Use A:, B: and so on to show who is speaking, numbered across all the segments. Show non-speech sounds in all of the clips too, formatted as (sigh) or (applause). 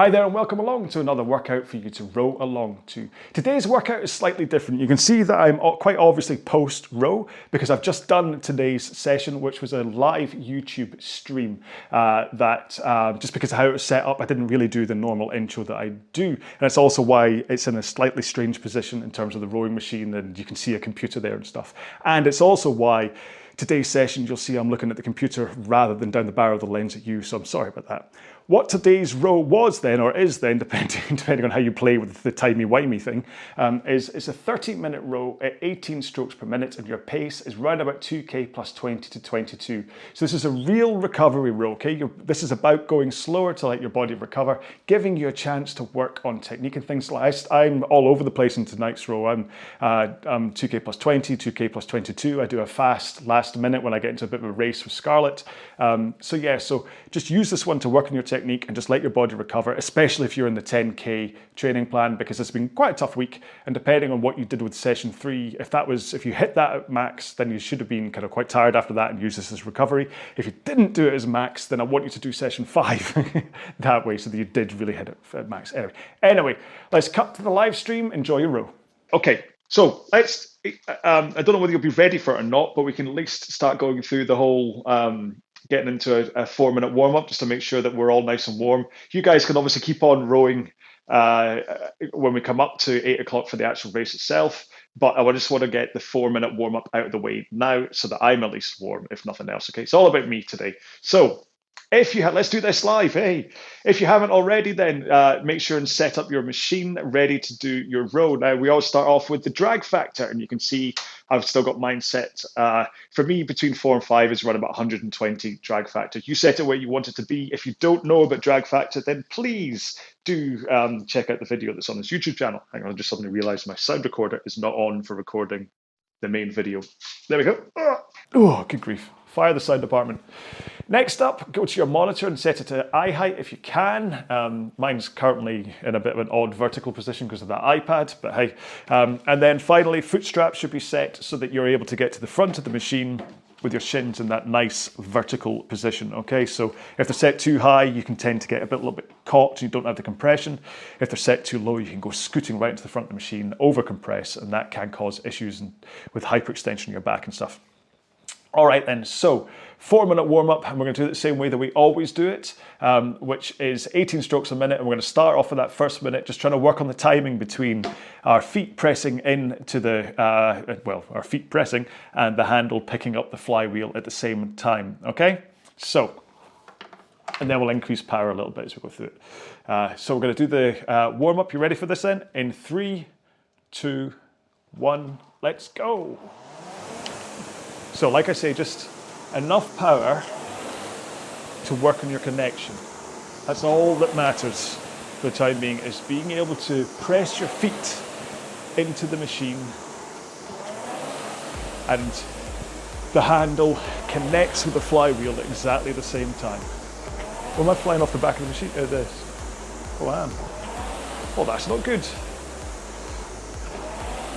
A: Hi there and welcome along to another workout for you to row along to. Today's workout is slightly different. You can see that I'm quite obviously post row because I've just done today's session, which was a live YouTube stream. Uh, that uh, just because of how it was set up, I didn't really do the normal intro that I do, and it's also why it's in a slightly strange position in terms of the rowing machine, and you can see a computer there and stuff. And it's also why today's session you'll see I'm looking at the computer rather than down the barrel of the lens at you, so I'm sorry about that. What today's row was then, or is then, (laughs) depending, depending on how you play with the timey-wimey thing, um, is it's a 30 minute row at 18 strokes per minute and your pace is round about 2k plus 20 to 22. So this is a real recovery row, okay? You're, this is about going slower to let your body recover, giving you a chance to work on technique and things like I, I'm all over the place in tonight's row. I'm, uh, I'm 2k plus 20, 2k plus 22. I do a fast last minute when I get into a bit of a race with Scarlett. Um, so yeah, so just use this one to work on your technique technique and just let your body recover, especially if you're in the 10K training plan, because it's been quite a tough week. And depending on what you did with session three, if that was, if you hit that at max, then you should have been kind of quite tired after that and use this as recovery. If you didn't do it as max, then I want you to do session five (laughs) that way so that you did really hit it at max. Anyway, anyway, let's cut to the live stream. Enjoy your row. Okay, so let's. Um, I don't know whether you'll be ready for it or not, but we can at least start going through the whole um, getting into a, a four minute warm up just to make sure that we're all nice and warm. You guys can obviously keep on rowing uh, when we come up to eight o'clock for the actual race itself. But I just want to get the four minute warm up out of the way now so that I'm at least warm, if nothing else. Okay, it's all about me today. So if you have, let's do this live. Hey, if you haven't already, then uh, make sure and set up your machine ready to do your row. Now we all start off with the drag factor, and you can see I've still got mine set. Uh, for me, between four and five is around about 120 drag factor. You set it where you want it to be. If you don't know about drag factor, then please do um, check out the video that's on this YouTube channel. Hang on, I just suddenly realized my sound recorder is not on for recording the main video. There we go. Oh, good grief. Fire the sound department. Next up, go to your monitor and set it to eye height if you can. Um, mine's currently in a bit of an odd vertical position because of that iPad, but hey. Um, and then finally, foot straps should be set so that you're able to get to the front of the machine with your shins in that nice vertical position. Okay, so if they're set too high, you can tend to get a bit, little bit caught and you don't have the compression. If they're set too low, you can go scooting right into the front of the machine, over compress, and that can cause issues with hyperextension in your back and stuff. All right, then, so four minute warm up, and we're going to do it the same way that we always do it, um, which is 18 strokes a minute. And we're going to start off with that first minute, just trying to work on the timing between our feet pressing into the, uh, well, our feet pressing and the handle picking up the flywheel at the same time. Okay, so. And then we'll increase power a little bit as we go through it. Uh, so we're going to do the uh, warm up. You ready for this then? In three, two, one, let's go. So, like I say, just enough power to work on your connection. That's all that matters for the time being, is being able to press your feet into the machine and the handle connects with the flywheel at exactly the same time. Well, am I flying off the back of the machine? Uh, this. Oh, I am. Oh, that's not good.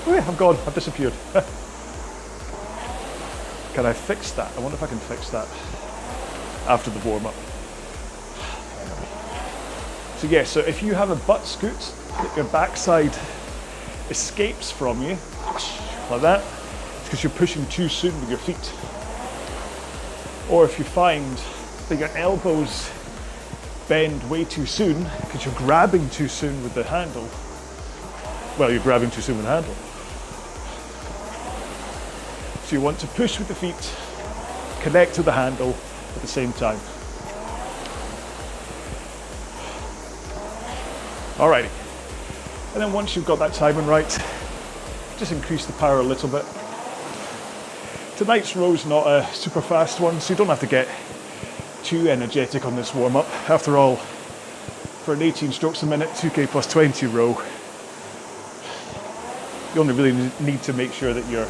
A: Oh, yeah, I'm gone. I've disappeared. (laughs) Can I fix that? I wonder if I can fix that after the warm up. So yeah, so if you have a butt scoot that your backside escapes from you, like that, it's because you're pushing too soon with your feet. Or if you find that your elbows bend way too soon because you're grabbing too soon with the handle, well, you're grabbing too soon with the handle you want to push with the feet, connect to the handle at the same time. Alrighty. And then once you've got that timing right, just increase the power a little bit. Tonight's row's not a super fast one, so you don't have to get too energetic on this warm up. After all, for an 18 strokes a minute, 2k plus 20 row, you only really need to make sure that you're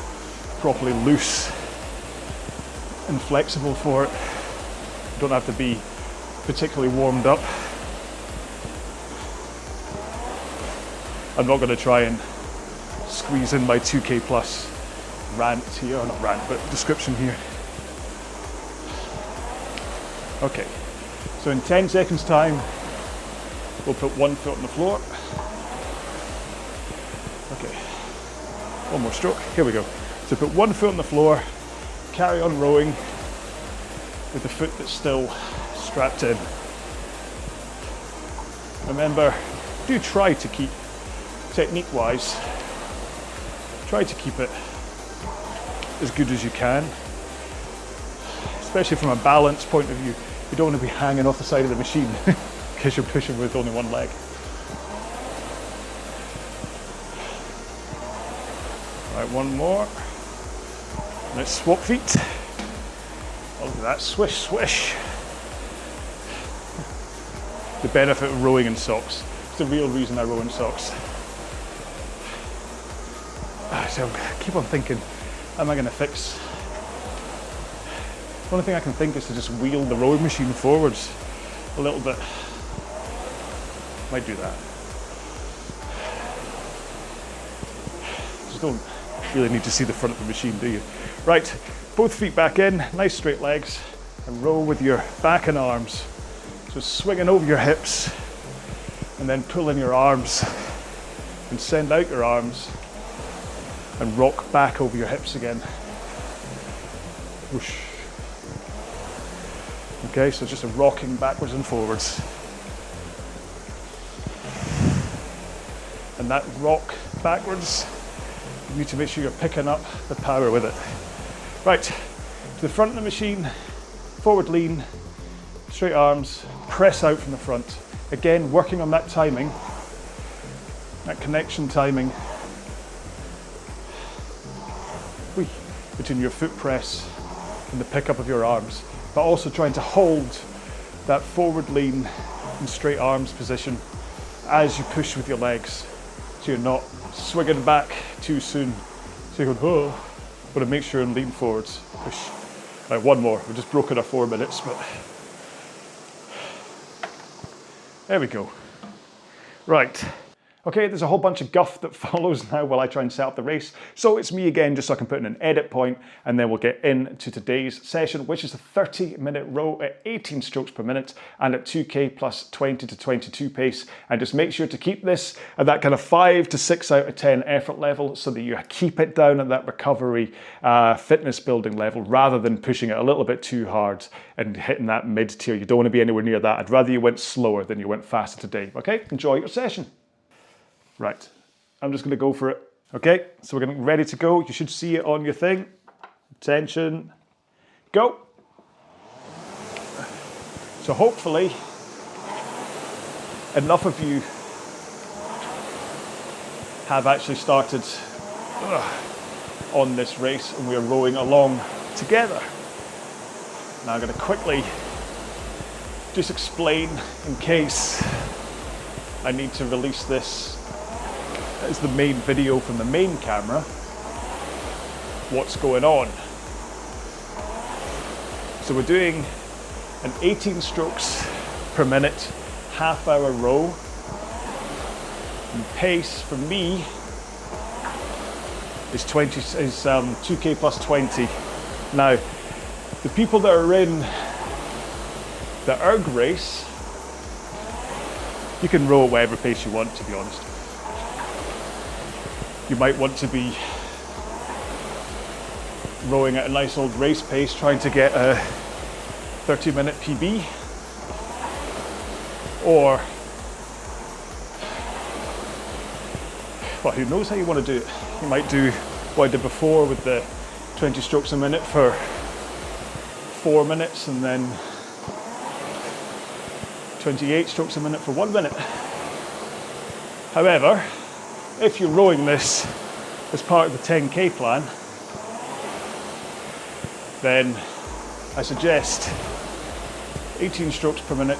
A: properly loose and flexible for it. You don't have to be particularly warmed up. I'm not going to try and squeeze in my 2k plus rant here, or not rant, but description here. Okay, so in 10 seconds time, We'll put one foot on the floor. Okay, one more stroke. Here we go. So put one foot on the floor, carry on rowing with the foot that's still strapped in. Remember, do try to keep, technique wise, try to keep it as good as you can, especially from a balance point of view. You don't want to be hanging off the side of the machine (laughs) because you're pushing with only one leg. Right, one more. Let's swap feet. Oh, look at that, swish, swish. The benefit of rowing in socks. It's the real reason I row in socks. Ah, so keep on thinking, am I going to fix? The only thing I can think is to just wheel the rowing machine forwards a little bit. Might do that. Just don't really need to see the front of the machine, do you? Right, both feet back in, nice straight legs, and roll with your back and arms. So swinging over your hips, and then pull in your arms, and send out your arms, and rock back over your hips again. Whoosh. Okay, so just a rocking backwards and forwards. And that rock backwards, you need to make sure you're picking up the power with it. Right, to the front of the machine, forward lean, straight arms, press out from the front. Again, working on that timing, that connection timing between your foot press and the pickup of your arms, but also trying to hold that forward lean and straight arms position as you push with your legs. So you're not swinging back too soon. So going, oh, but to make sure and lean forwards. Push. Right, one more. We've just broken our four minutes, but there we go. Right. Okay, there's a whole bunch of guff that (laughs) follows now while I try and set up the race. So it's me again, just so I can put in an edit point, and then we'll get into today's session, which is a 30 minute row at 18 strokes per minute and at 2K plus 20 to 22 pace. And just make sure to keep this at that kind of five to six out of 10 effort level so that you keep it down at that recovery uh, fitness building level rather than pushing it a little bit too hard and hitting that mid tier. You don't want to be anywhere near that. I'd rather you went slower than you went faster today. Okay, enjoy your session. Right, I'm just gonna go for it. Okay, so we're getting ready to go. You should see it on your thing. Attention, go. So hopefully, enough of you have actually started on this race and we are rowing along together. Now I'm going to quickly just explain in case I need to release this as the main video from the main camera what's going on. So we're doing an 18 strokes per minute half hour row. And pace for me is 20 is um, 2k plus 20. Now, the people that are in the Ergrace, you can row at whatever pace you want, to be honest you might want to be rowing at a nice old race pace, trying to get a 30 minute PB. Or, well, who knows how you want to do it? You might do what I did before with the 20 strokes a minute for four minutes and then 28 strokes a minute for one minute. However, if you're rowing this as part of the 10k plan, then I suggest 18 strokes per minute,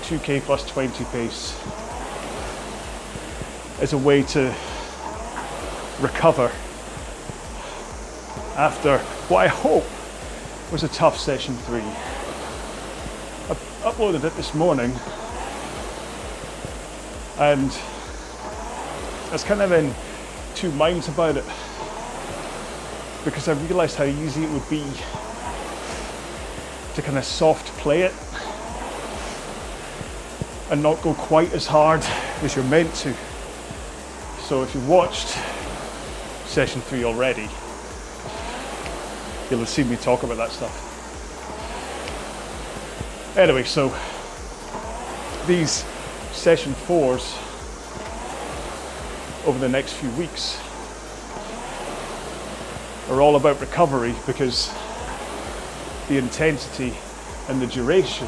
A: 2k plus 20 pace as a way to recover after what I hope was a tough session three. I uploaded it this morning and I was kind of in two minds about it because I realised how easy it would be to kind of soft play it and not go quite as hard as you're meant to. So if you've watched session three already, you'll have seen me talk about that stuff. Anyway, so these session fours over the next few weeks are all about recovery because the intensity and the duration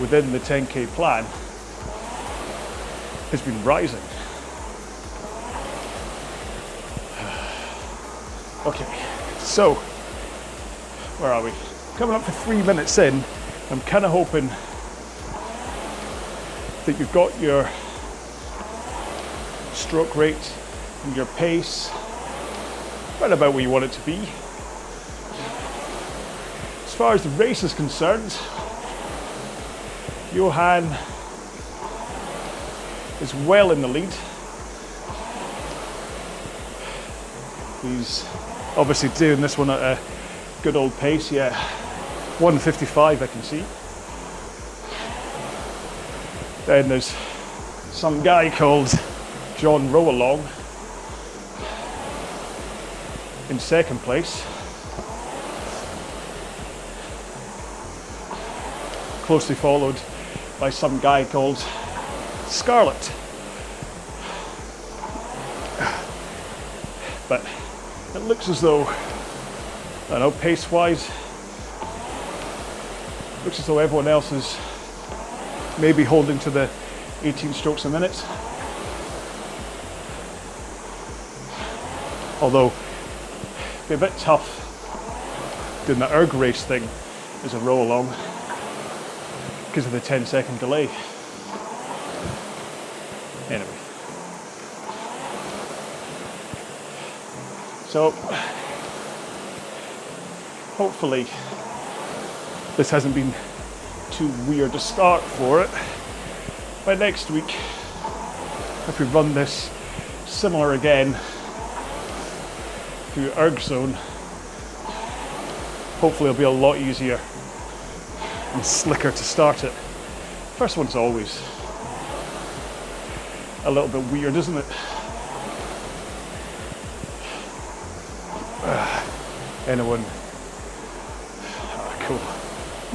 A: within the 10k plan has been rising. (sighs) Okay, so where are we? Coming up for three minutes in, I'm kind of hoping that you've got your stroke rate and your pace right about where you want it to be. As far as the race is concerned, Johan is well in the lead. He's obviously doing this one at a good old pace, yeah. 155 I can see. Then there's some guy called John Rowalong in second place. Closely followed by some guy called Scarlett. But it looks as though, I don't know, pace wise, looks as though everyone else is maybe holding to the 18 strokes a minute. Although, be a bit tough doing the Ergrace thing as a row along because of the 10 second delay. Anyway. So, hopefully, this hasn't been too weird to start for it. By next week, if we run this similar again through erg zone, hopefully it'll be a lot easier and slicker to start it. First one's always a little bit weird, isn't it? (sighs) Anyone?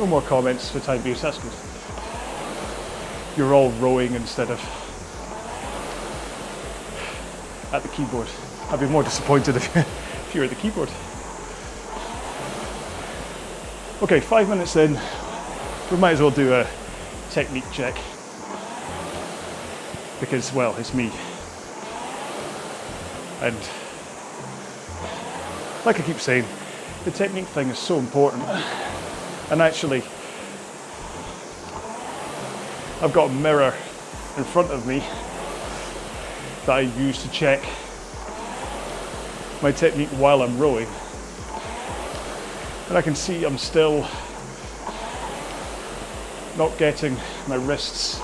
A: No more comments for time being. That's good. You're all rowing instead of at the keyboard. I'd be more disappointed if, (laughs) if you were at the keyboard. Okay, five minutes in, we might as well do a technique check because, well, it's me. And like I keep saying, the technique thing is so important. And actually, I've got a mirror in front of me that I use to check my technique while I'm rowing. And I can see I'm still not getting my wrists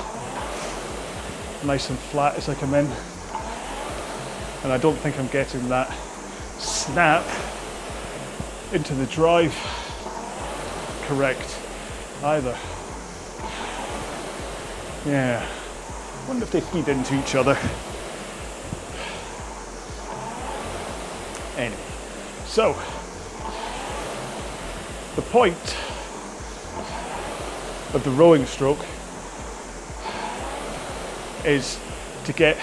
A: nice and flat as I come in. And I don't think I'm getting that snap into the drive correct either. Yeah. Wonder if they feed into each other. Anyway, so the point of the rowing stroke is to get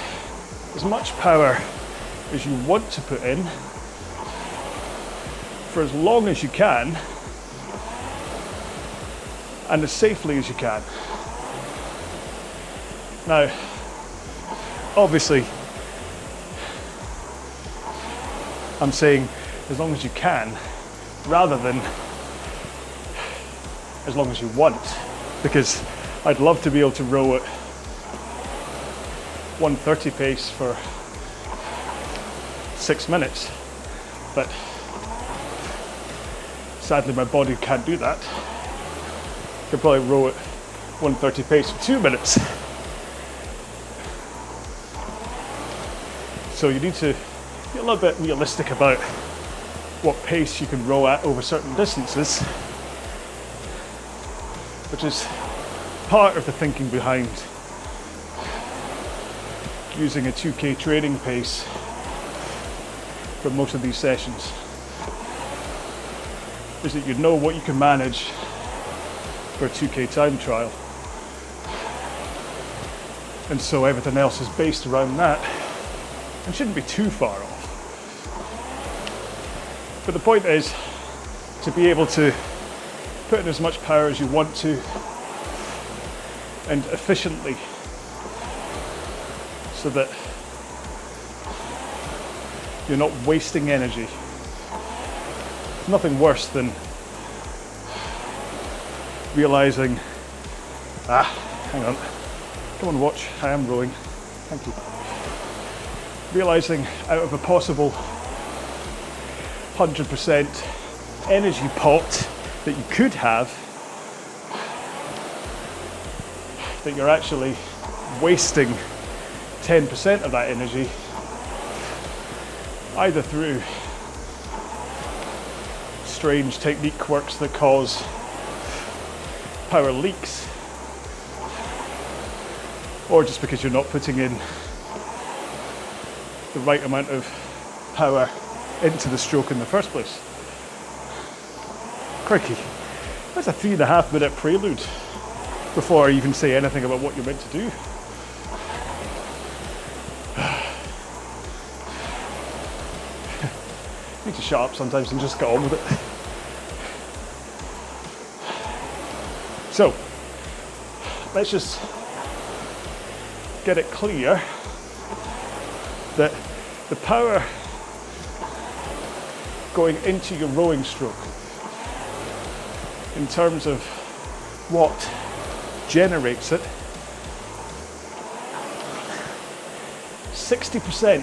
A: as much power as you want to put in for as long as you can and as safely as you can. Now, obviously, I'm saying as long as you can rather than as long as you want because I'd love to be able to row at 130 pace for six minutes, but sadly my body can't do that. Could probably row at 130 pace for two minutes. So you need to be a little bit realistic about what pace you can row at over certain distances which is part of the thinking behind using a 2K training pace for most of these sessions is that you know what you can manage for a 2K time trial. And so everything else is based around that and shouldn't be too far off. But the point is to be able to put in as much power as you want to and efficiently so that you're not wasting energy. Nothing worse than realizing, ah, hang on, come on, watch, I am rowing, thank you. Realizing out of a possible 100% energy pot that you could have, that you're actually wasting 10% of that energy either through strange technique quirks that cause power leaks or just because you're not putting in the right amount of power into the stroke in the first place. Crikey, that's a three and a half minute prelude before I even say anything about what you're meant to do. (sighs) need to shut up sometimes and just get on with it. So, let's just get it clear that the power going into your rowing stroke in terms of what generates it 60%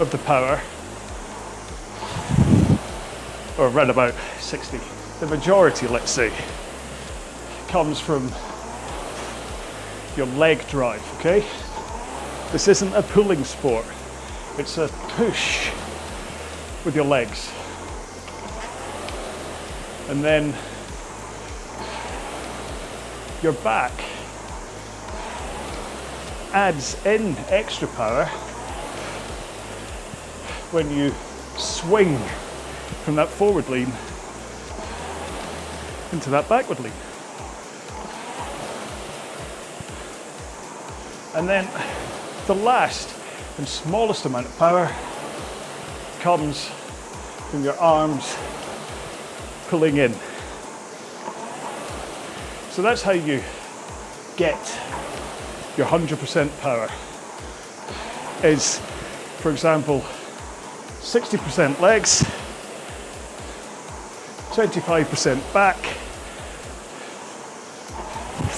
A: of the power or around about 60 the majority let's say comes from your leg drive okay? This isn't a pulling sport. It's a push with your legs. And then your back adds in extra power when you swing from that forward lean into that backward lean. And then the last and smallest amount of power comes from your arms pulling in. So that's how you get your 100% power. Is, for example, 60% legs, 25% back,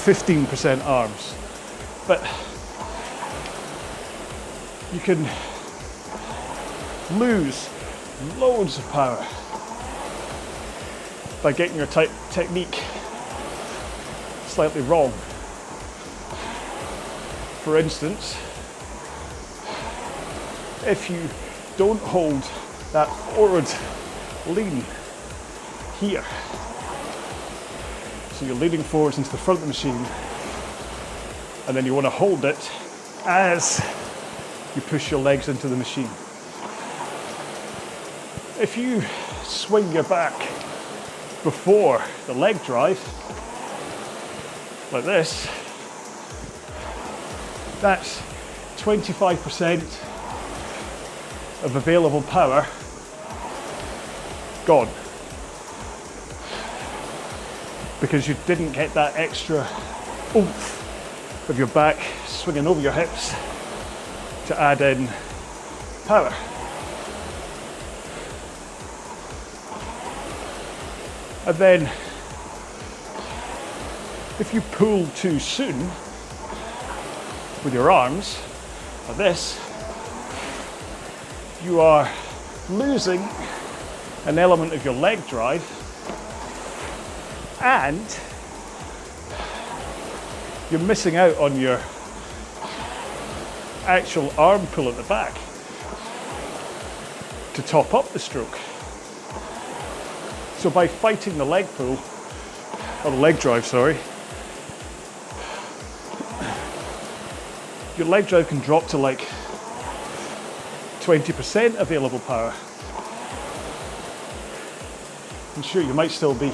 A: 15% arms. But you can lose loads of power by getting your te- technique slightly wrong. For instance, if you don't hold that forward lean here. So you're leaning forwards into the front of the machine, and then you want to hold it as you push your legs into the machine. If you swing your back before the leg drive, like this, that's 25% of available power gone because you didn't get that extra oomph of your back swinging over your hips to add in power. And then if you pull too soon with your arms like this, you are losing an element of your leg drive and you're missing out on your actual arm pull at the back to top up the stroke. So by fighting the leg pull, or the leg drive, sorry, your leg drive can drop to like 20% available power. And sure, you might still be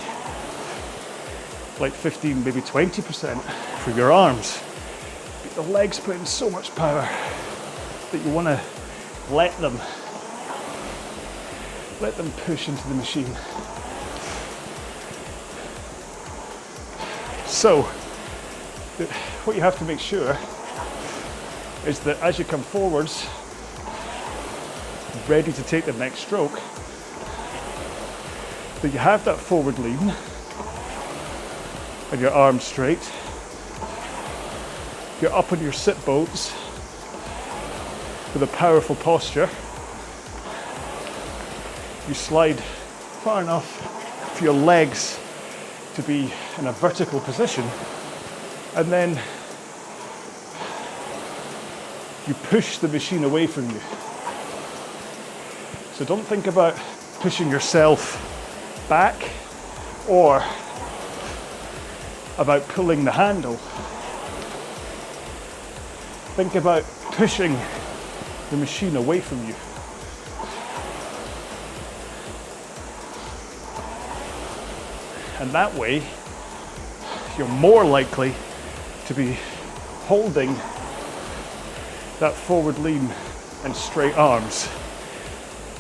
A: like 15, maybe 20% for your arms. The legs put in so much power that you want to let them let them push into the machine. So, what you have to make sure is that as you come forwards, ready to take the next stroke, that you have that forward lean and your arms straight. You're up on your sit bones with a powerful posture. You slide far enough for your legs to be in a vertical position, and then you push the machine away from you. So don't think about pushing yourself back or about pulling the handle. Think about pushing the machine away from you. And that way, you're more likely to be holding that forward lean and straight arms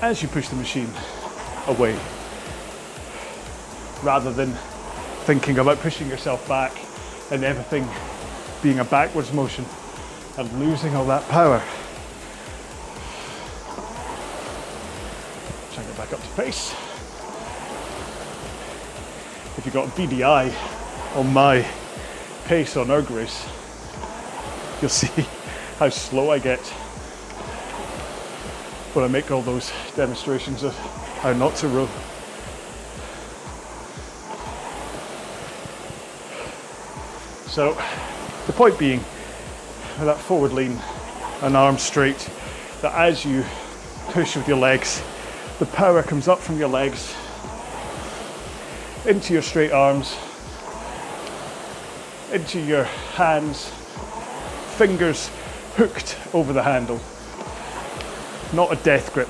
A: as you push the machine away rather than thinking about pushing yourself back and everything being a backwards motion and losing all that power. Try and get back up to pace. If you've got BDI on my pace on Ergrace, you'll (laughs) see how slow I get when I make all those demonstrations of how not to row. So the point being, that forward lean and arms straight, that as you push with your legs, the power comes up from your legs into your straight arms, into your hands, fingers hooked over the handle. Not a death grip.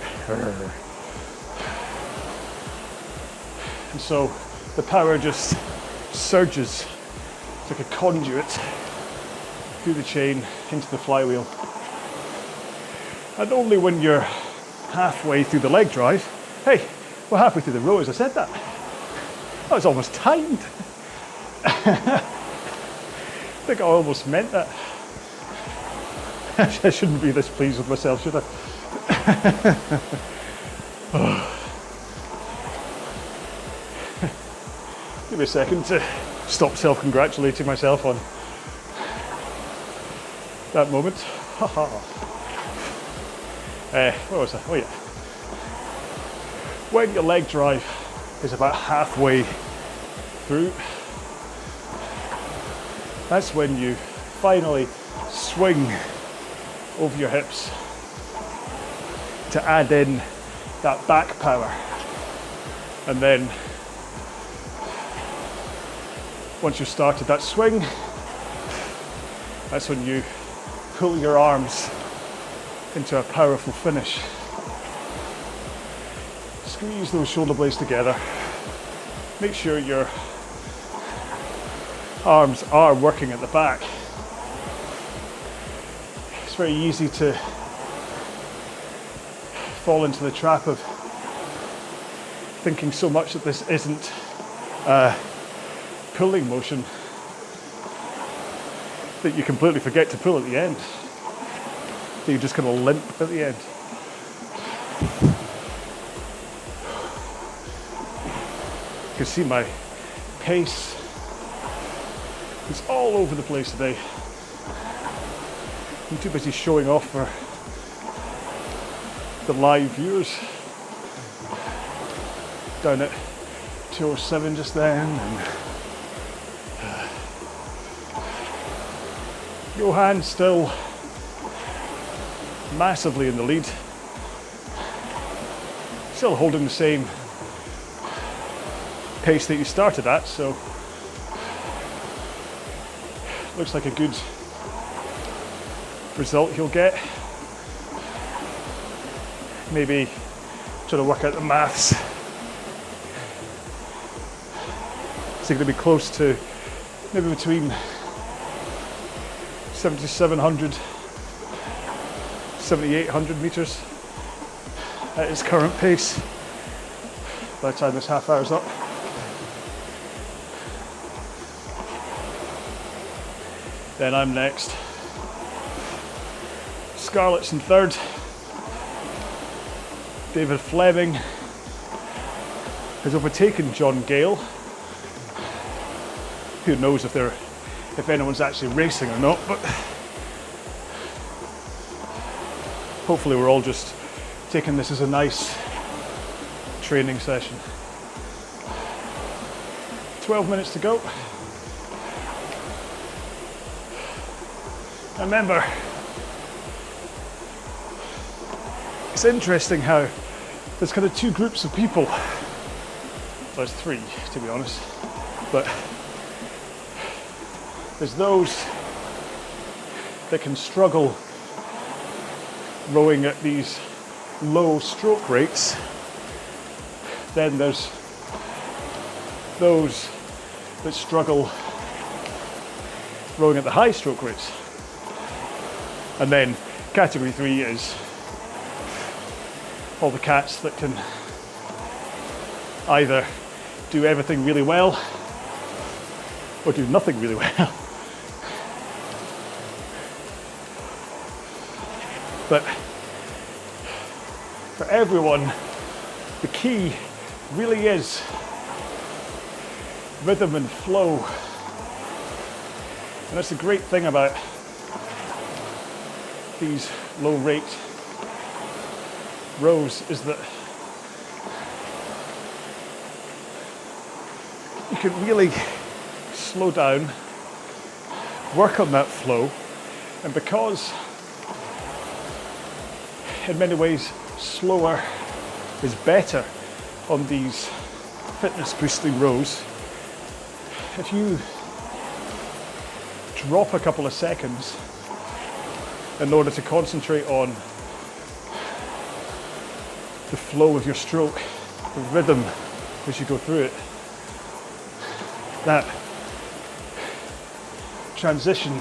A: And so the power just surges it's like a conduit through the chain into the flywheel. And only when you're halfway through the leg drive, hey, we're halfway through the row as I said that. That was almost timed. (laughs) I think I almost meant that. (laughs) I shouldn't be this pleased with myself, should I? (laughs) Give me a second to stop self congratulating myself on that moment. uh, where was I? Oh, yeah. When your leg drive is about halfway through, that's when you finally swing over your hips to add in that back power. And then once you've started that swing, that's when you pull your arms into a powerful finish. Squeeze those shoulder blades together. Make sure your arms are working at the back. It's very easy to fall into the trap of thinking so much that this isn't uh, pulling motion that you completely forget to pull at the end. So you just kind of limp at the end. You can see my pace is all over the place today. I'm too busy showing off for the live viewers. Down at 207 just then Johan still massively in the lead. Still holding the same pace that you started at, so looks like a good result he'll get. Maybe try to work out the maths. So you're going to be close to maybe between 7,700, 7,800 meters at his current pace by the time this half hour's up. Then I'm next. Scarlett's in third. David Fleming has overtaken John Gale. Who knows if they're if anyone's actually racing or not, but hopefully we're all just taking this as a nice training session. 12 minutes to go. Remember, it's interesting how there's kind of two groups of people. There's three, to be honest. But there's those that can struggle rowing at these low stroke rates. Then there's those that struggle rowing at the high stroke rates. And then category three is all the cats that can either do everything really well or do nothing really (laughs) well. But for everyone, the key really is rhythm and flow. And that's the great thing about these low rate rows is that you can really slow down, work on that flow, and because in many ways slower is better on these fitness boosting rows, if you drop a couple of seconds in order to concentrate on the flow of your stroke, the rhythm as you go through it. That transition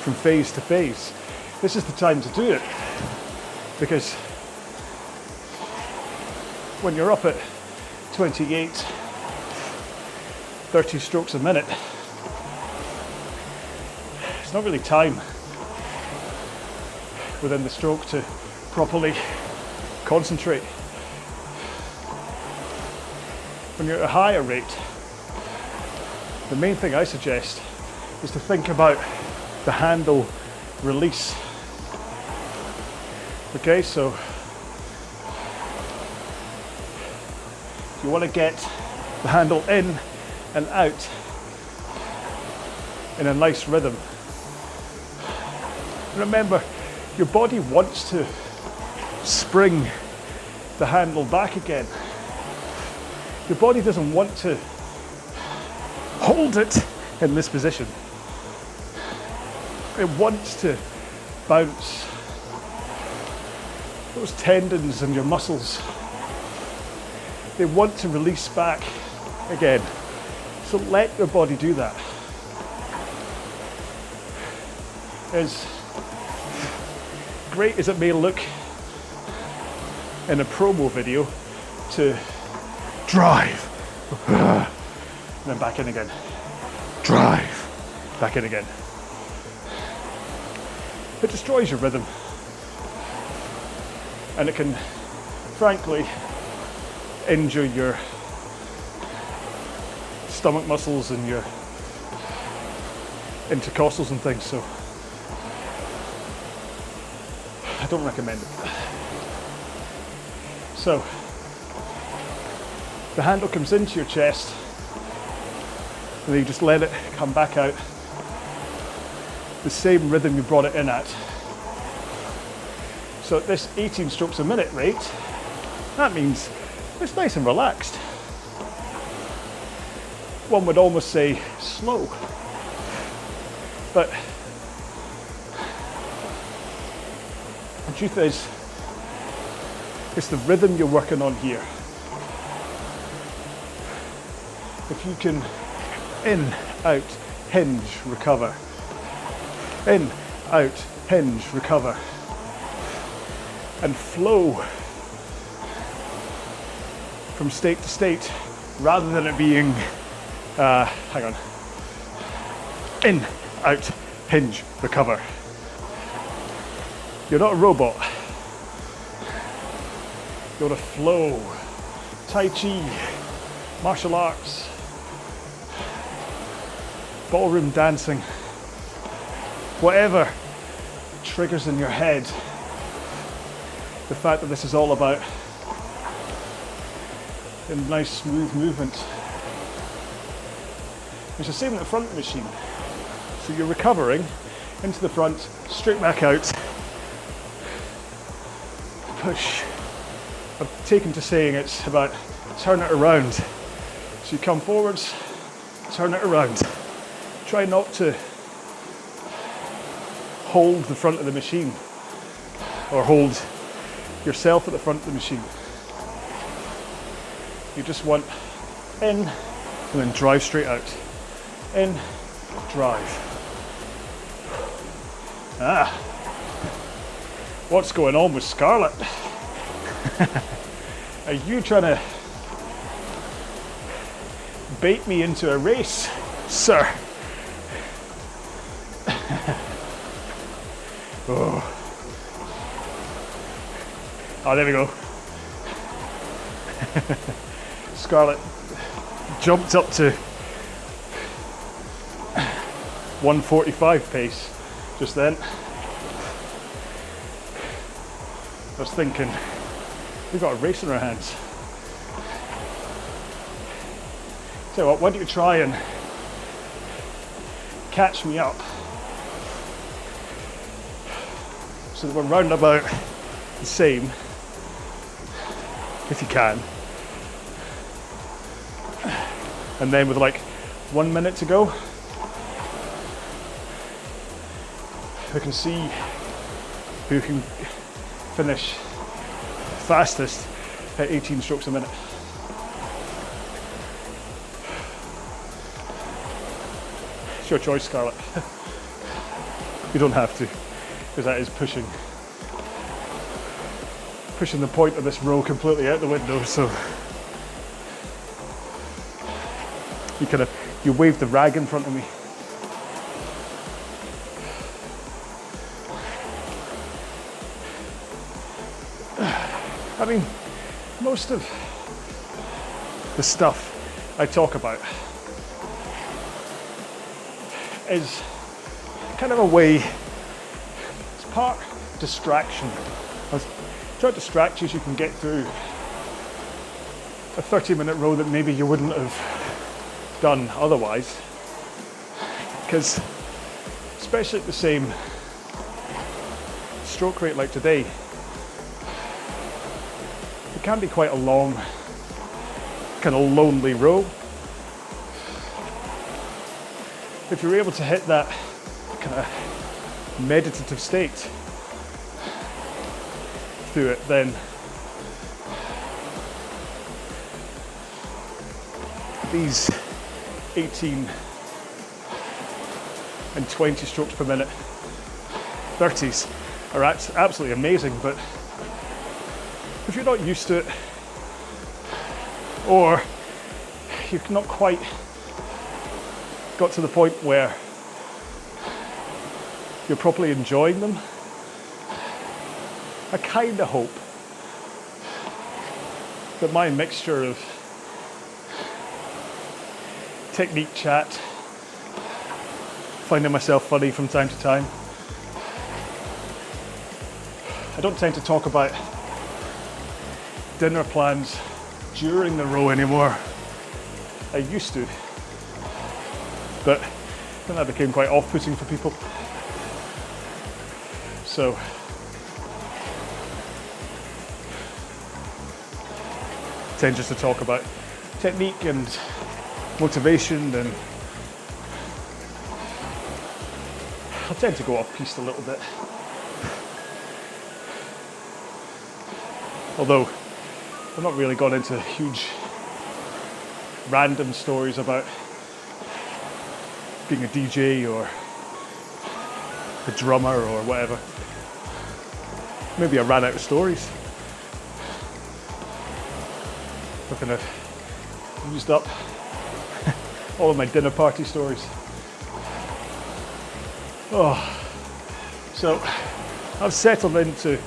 A: from phase to phase. This is the time to do it because when you're up at 28, 30 strokes a minute, it's not really time within the stroke to properly concentrate. When you're at a higher rate, the main thing I suggest is to think about the handle release. Okay, so you want to get the handle in and out in a nice rhythm. Remember, your body wants to spring the handle back again. Your body doesn't want to hold it in this position. It wants to bounce. Those tendons and your muscles, they want to release back again. So let your body do that. As great as it may look in a promo video to drive, and (laughs) then back in again, drive, back in again. It destroys your rhythm. And it can, frankly, injure your stomach muscles and your intercostals and things. So I don't recommend it. So the handle comes into your chest and then you just let it come back out the same rhythm you brought it in at. So at this 18 strokes a minute rate, that means it's nice and relaxed. One would almost say slow. But the truth is, it's the rhythm you're working on here. If you can in, out, hinge, recover. In, out, hinge, recover. And flow from state to state rather than it being, uh, hang on, in, out, hinge, recover. You're not a robot. You're a flow. Tai Chi, martial arts, ballroom dancing, whatever triggers in your head. The fact that this is all about a nice smooth movement. It's the same in the front machine. So you're recovering into the front, straight back out, push. I've taken to saying it's about turn it around. So you come forwards, turn it around. Try not to hold the front of the machine or hold yourself at the front of the machine. You just want in and then drive straight out. In, drive. Ah, what's going on with Scarlett? (laughs) Are you trying to bait me into a race, sir? Oh, there we go. Scarlett jumped up to 145 pace just then. I was thinking, we've got a race in our hands. So what, why don't you try and catch me up? So that we're round about the same, if you can. And then with like one minute to go, we can see who can finish fastest at 18 strokes a minute. It's your choice, Scarlett. (laughs) you don't have to, because that is pushing pushing the point of this row completely out the window. So you kind of you wave the rag in front of me. I mean, most of the stuff I talk about is kind of a way, it's part distraction. Try to so you can get through a 30 minute row that maybe you wouldn't have done otherwise. Because, especially at the same stroke rate like today, it can be quite a long, kind of lonely row. If you're able to hit that kind of meditative state through it, then. These 18 and 20 strokes per minute 30s are absolutely amazing, but if you're not used to it, or you've not quite got to the point where you're properly enjoying them, I kind of hope that my mixture of technique chat, finding myself funny from time to time. I don't tend to talk about dinner plans during the row anymore. I used to, but then that became quite off putting for people. So, tend just to talk about technique and motivation and I tend to go off piste a little bit. Although I've not really gone into huge random stories about being a DJ or a drummer or whatever. Maybe I ran out of stories. Kind of used up (laughs) all of my dinner party stories. Oh, so I've settled into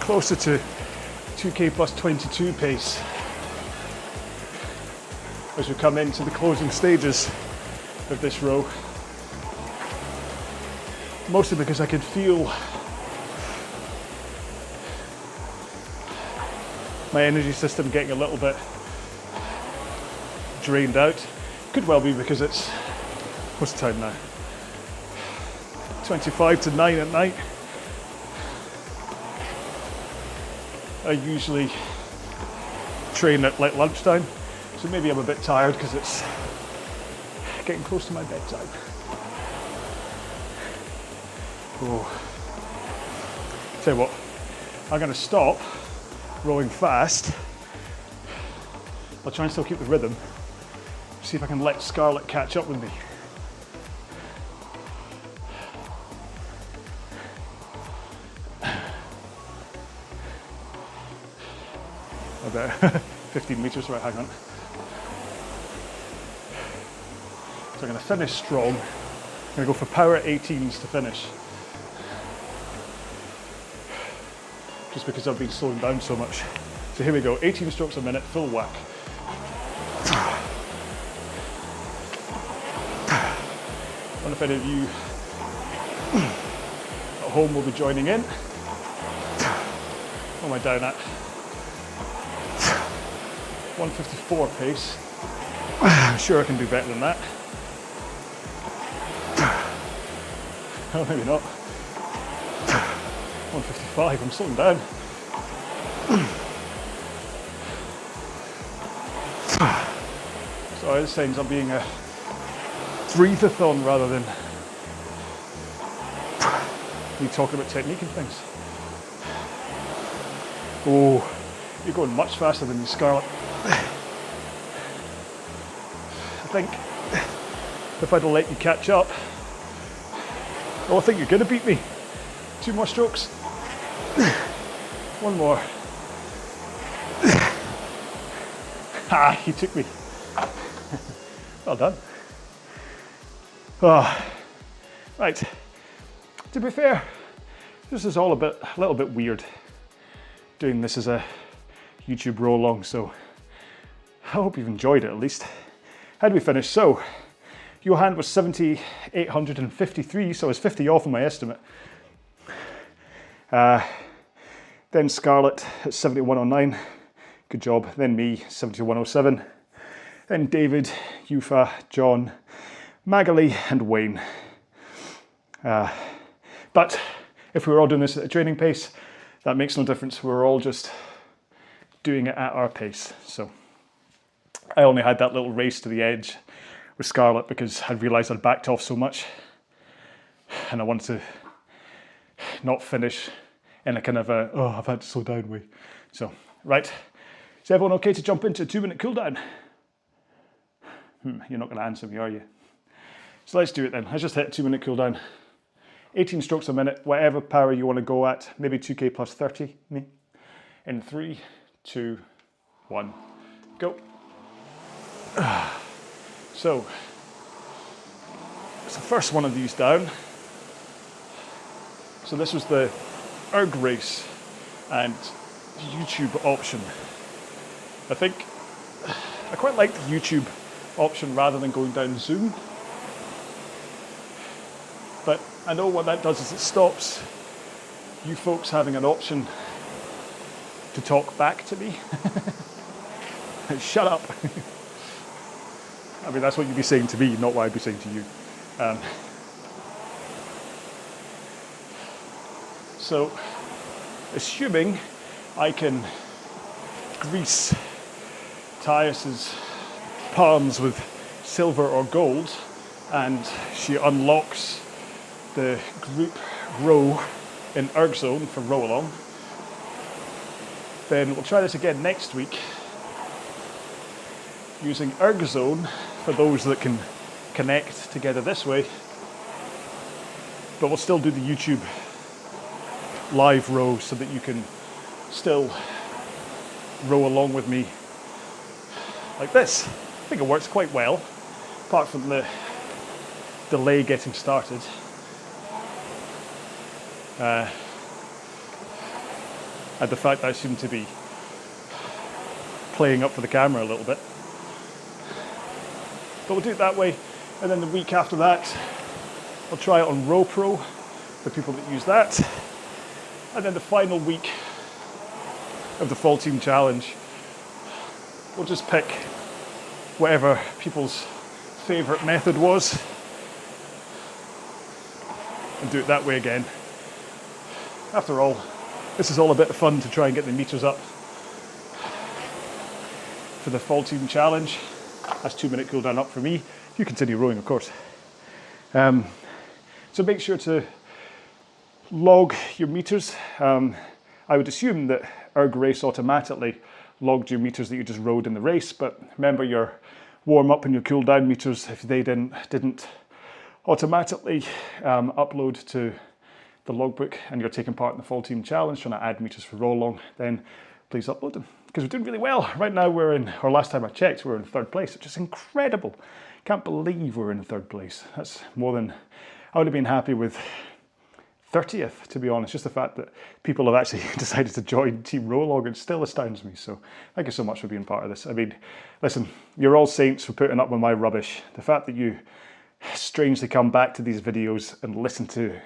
A: closer to 2k plus 22 pace as we come into the closing stages of this row. Mostly because I could feel my energy system getting a little bit drained out. Could well be because it's, what's the time now? 25 to 9 at night. I usually train at like lunchtime, so maybe I'm a bit tired because it's getting close to my bedtime. Oh. Tell you what, I'm going to stop rowing fast. I'll try and still keep the rhythm. See if I can let Scarlett catch up with me. About (laughs) 15 meters, right, hang on. So I'm going to finish strong. I'm going to go for power 18s to finish. Just because I've been slowing down so much. So here we go, 18 strokes a minute, full whack. I wonder if any of you at home will be joining in. What am I down at? 154 pace. I'm sure I can do better than that. (laughs) Oh, maybe not. 155, I'm slowing down. Sorry, this seems I'm being a breathathon rather than me talking about technique and things. Oh, you're going much faster than you, Scarlett. I think if I'd let you catch up, oh, I think you're going to beat me. Two more strokes. One more. (laughs) ah, he took me. (laughs) well done. Oh, right. To be fair, this is all a bit, a little bit weird. Doing this as a YouTube roll along, so I hope you've enjoyed it at least. How did we finish? So, Johan was 7,853, so I was 50 off on my estimate. Uh, then Scarlett at 7109, good job. Then me, 7107. Then David, Yufa, John, Magali, and Wayne. Uh, but if we were all doing this at a training pace, that makes no difference. We're all just doing it at our pace. So I only had that little race to the edge with Scarlett because I'd realised I'd backed off so much and I wanted to not finish in a kind of a, oh, I've had to slow down way. So, right. Is everyone okay to jump into a two minute cooldown? Hmm, you're not going to answer me, are you? So let's do it then. I just hit two minute cooldown. 18 strokes a minute, whatever power you want to go at, maybe 2k plus 30, me. In three, two, one, go. (sighs) So, it's the first one of these down. So this was the Ergrace and YouTube option. I think I quite like the YouTube option rather than going down Zoom. But I know what that does is it stops you folks having an option to talk back to me. (laughs) Shut up. (laughs) I mean, that's what you'd be saying to me, not what I'd be saying to you. Um, so, assuming I can grease Tyus's palms with silver or gold, and she unlocks the group row in ErgZone for row along, then we'll try this again next week using ErgZone for those that can connect together this way. But we'll still do the YouTube live row so that you can still row along with me like this. I think it works quite well, apart from the delay getting started. Uh, and the fact that I seem to be playing up for the camera a little bit. But we'll do it that way, and then the week after that, I'll try it on RowPro for people that use that. And then the final week of the Fall Team Challenge, we'll just pick whatever people's favourite method was and do it that way again. After all, this is all a bit of fun to try and get the meters up for the Fall Team Challenge. That's two minute cooldown up for me. You continue rowing, of course. Um, so make sure to log your meters. Um, I would assume that Ergrace automatically logged your meters that you just rode in the race, but remember your warm up and your cool down meters if they didn't didn't automatically um, upload to the logbook and you're taking part in the Fall Team Challenge, trying to add meters for row along, then please upload them because we're doing really well. Right now we're in, or last time I checked, we are in third place, which is incredible. Can't believe we're in third place. That's more than I would have been happy with 30th, to be honest. Just the fact that people have actually (laughs) decided to join Team RowAlong, it still astounds me. So thank you so much for being part of this. I mean, listen, you're all saints for putting up with my rubbish. The fact that you strangely come back to these videos and listen to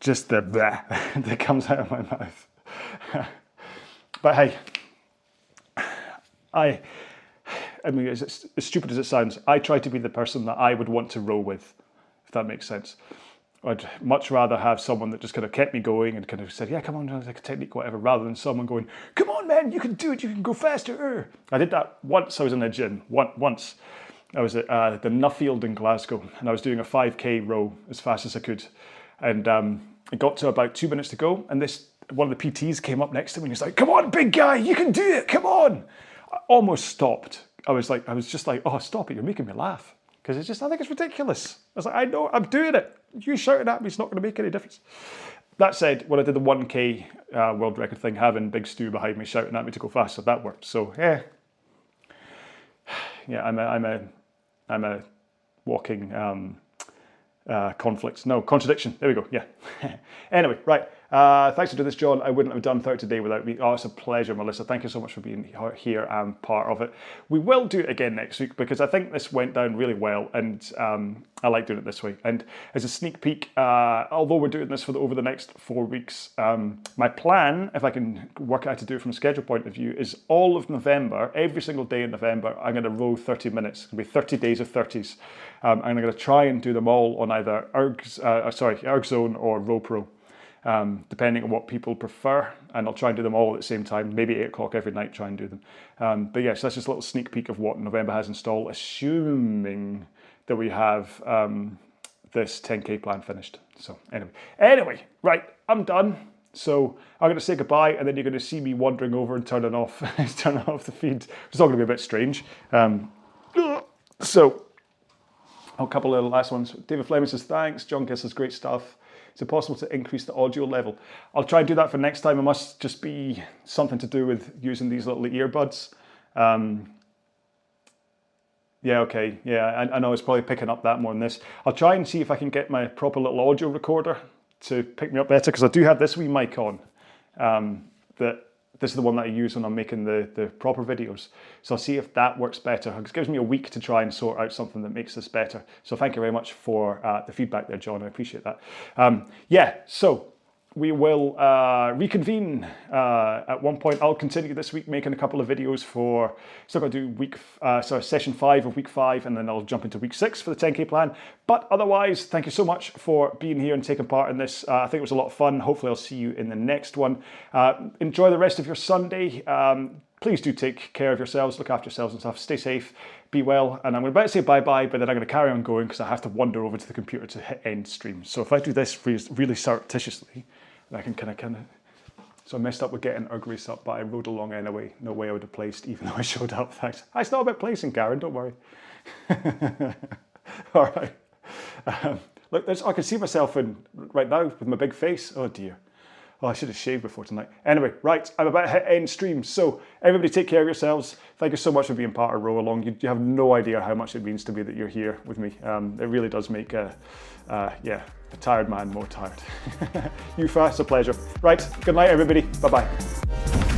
A: just the blah (laughs) that comes out of my mouth. (laughs) but hey, I, I mean, as, as stupid as it sounds, I try to be the person that I would want to row with, if that makes sense. I'd much rather have someone that just kind of kept me going and kind of said, "Yeah, come on, like a technique, whatever," rather than someone going, "Come on, man, you can do it. You can go faster." I did that once. I was in a gym. One, once, I was at uh, the Nuffield in Glasgow, and I was doing a 5k row as fast as I could, and um, it got to about two minutes to go, and this one of the PTs came up next to me and he's like, "Come on, big guy, you can do it. Come on." I almost stopped. I was like, I was just like, "Oh, stop it! You're making me laugh." Because it's just, I think it's ridiculous. I was like, I know, I'm doing it. You shouting at me, it's not going to make any difference. That said, when I did the 1K uh, world record thing, having Big Stu behind me shouting at me to go faster, that worked. So, yeah. (sighs) Yeah, I'm a, I'm a, I'm a walking um, uh, conflict. No, contradiction. There we go. Yeah. (laughs) anyway, right. Uh, thanks for doing this, John. I wouldn't have done 30 today without me. Oh, it's a pleasure, Melissa. Thank you so much for being here and part of it. We will do it again next week because I think this went down really well and um, I like doing it this way. And as a sneak peek, uh, although we're doing this for the, over the next four weeks, um, my plan, if I can work out to do it from a schedule point of view, is all of November, every single day in November, I'm going to row 30 minutes. To be 30 days of 30s. Um, I'm going to try and do them all on either Erg, uh, sorry, ErgZone or RowPro um, depending on what people prefer. And I'll try and do them all at the same time, maybe 8 o'clock every night, try and do them. Um, but yes, that's just a little sneak peek of what November has installed, assuming that we have um, this 10k plan finished. So anyway, anyway, right, I'm done. So I'm going to say goodbye, and then you're going to see me wandering over and turning off, (laughs) turning off the feed. It's all going to be a bit strange. Um, so a couple of last ones. David Fleming says thanks. John Kiss says great stuff. Is it possible to increase the audio level? I'll try and do that for next time. It must just be something to do with using these little earbuds. Um, yeah, okay. Yeah, I, I, know it's probably picking up that more than this. I'll try and see if I can get my proper little audio recorder to pick me up better because I do have this wee mic on um, that this is the one that I use when I'm making the, the proper videos. So I'll see if that works better. It gives me a week to try and sort out something that makes this better. So thank you very much for uh, the feedback there, John. I appreciate that. Um, yeah, so we will uh, reconvene uh, at one point. I'll continue this week making a couple of videos for, still got to do week, uh, sorry, session five of week five, and then I'll jump into week six for the 10K plan. But otherwise, thank you so much for being here and taking part in this. Uh, I think it was a lot of fun. Hopefully I'll see you in the next one. Uh, enjoy the rest of your Sunday. Um, please do take care of yourselves, look after yourselves and stuff. Stay safe, be well. And I'm about to say bye bye, but then I'm going to carry on going because I have to wander over to the computer to hit end stream. So if I do this really surreptitiously, and I can kind of kind of So I messed up with getting grease up, but I rode along anyway. No way I would have placed, even (laughs) though I showed up. Thanks. It's not about placing, Karen, don't worry. (laughs) All right. Um, look, I can see myself in right now with my big face. Oh dear. Oh, I should have shaved before tonight. Anyway, right, I'm about to hit end stream. So everybody take care of yourselves. Thank you so much for being part of Row Along. You, you have no idea how much it means to me that you're here with me. Um, it really does make, uh, uh, yeah, a tired man more tired. (laughs) you first, a pleasure. Right, good night everybody. Bye-bye.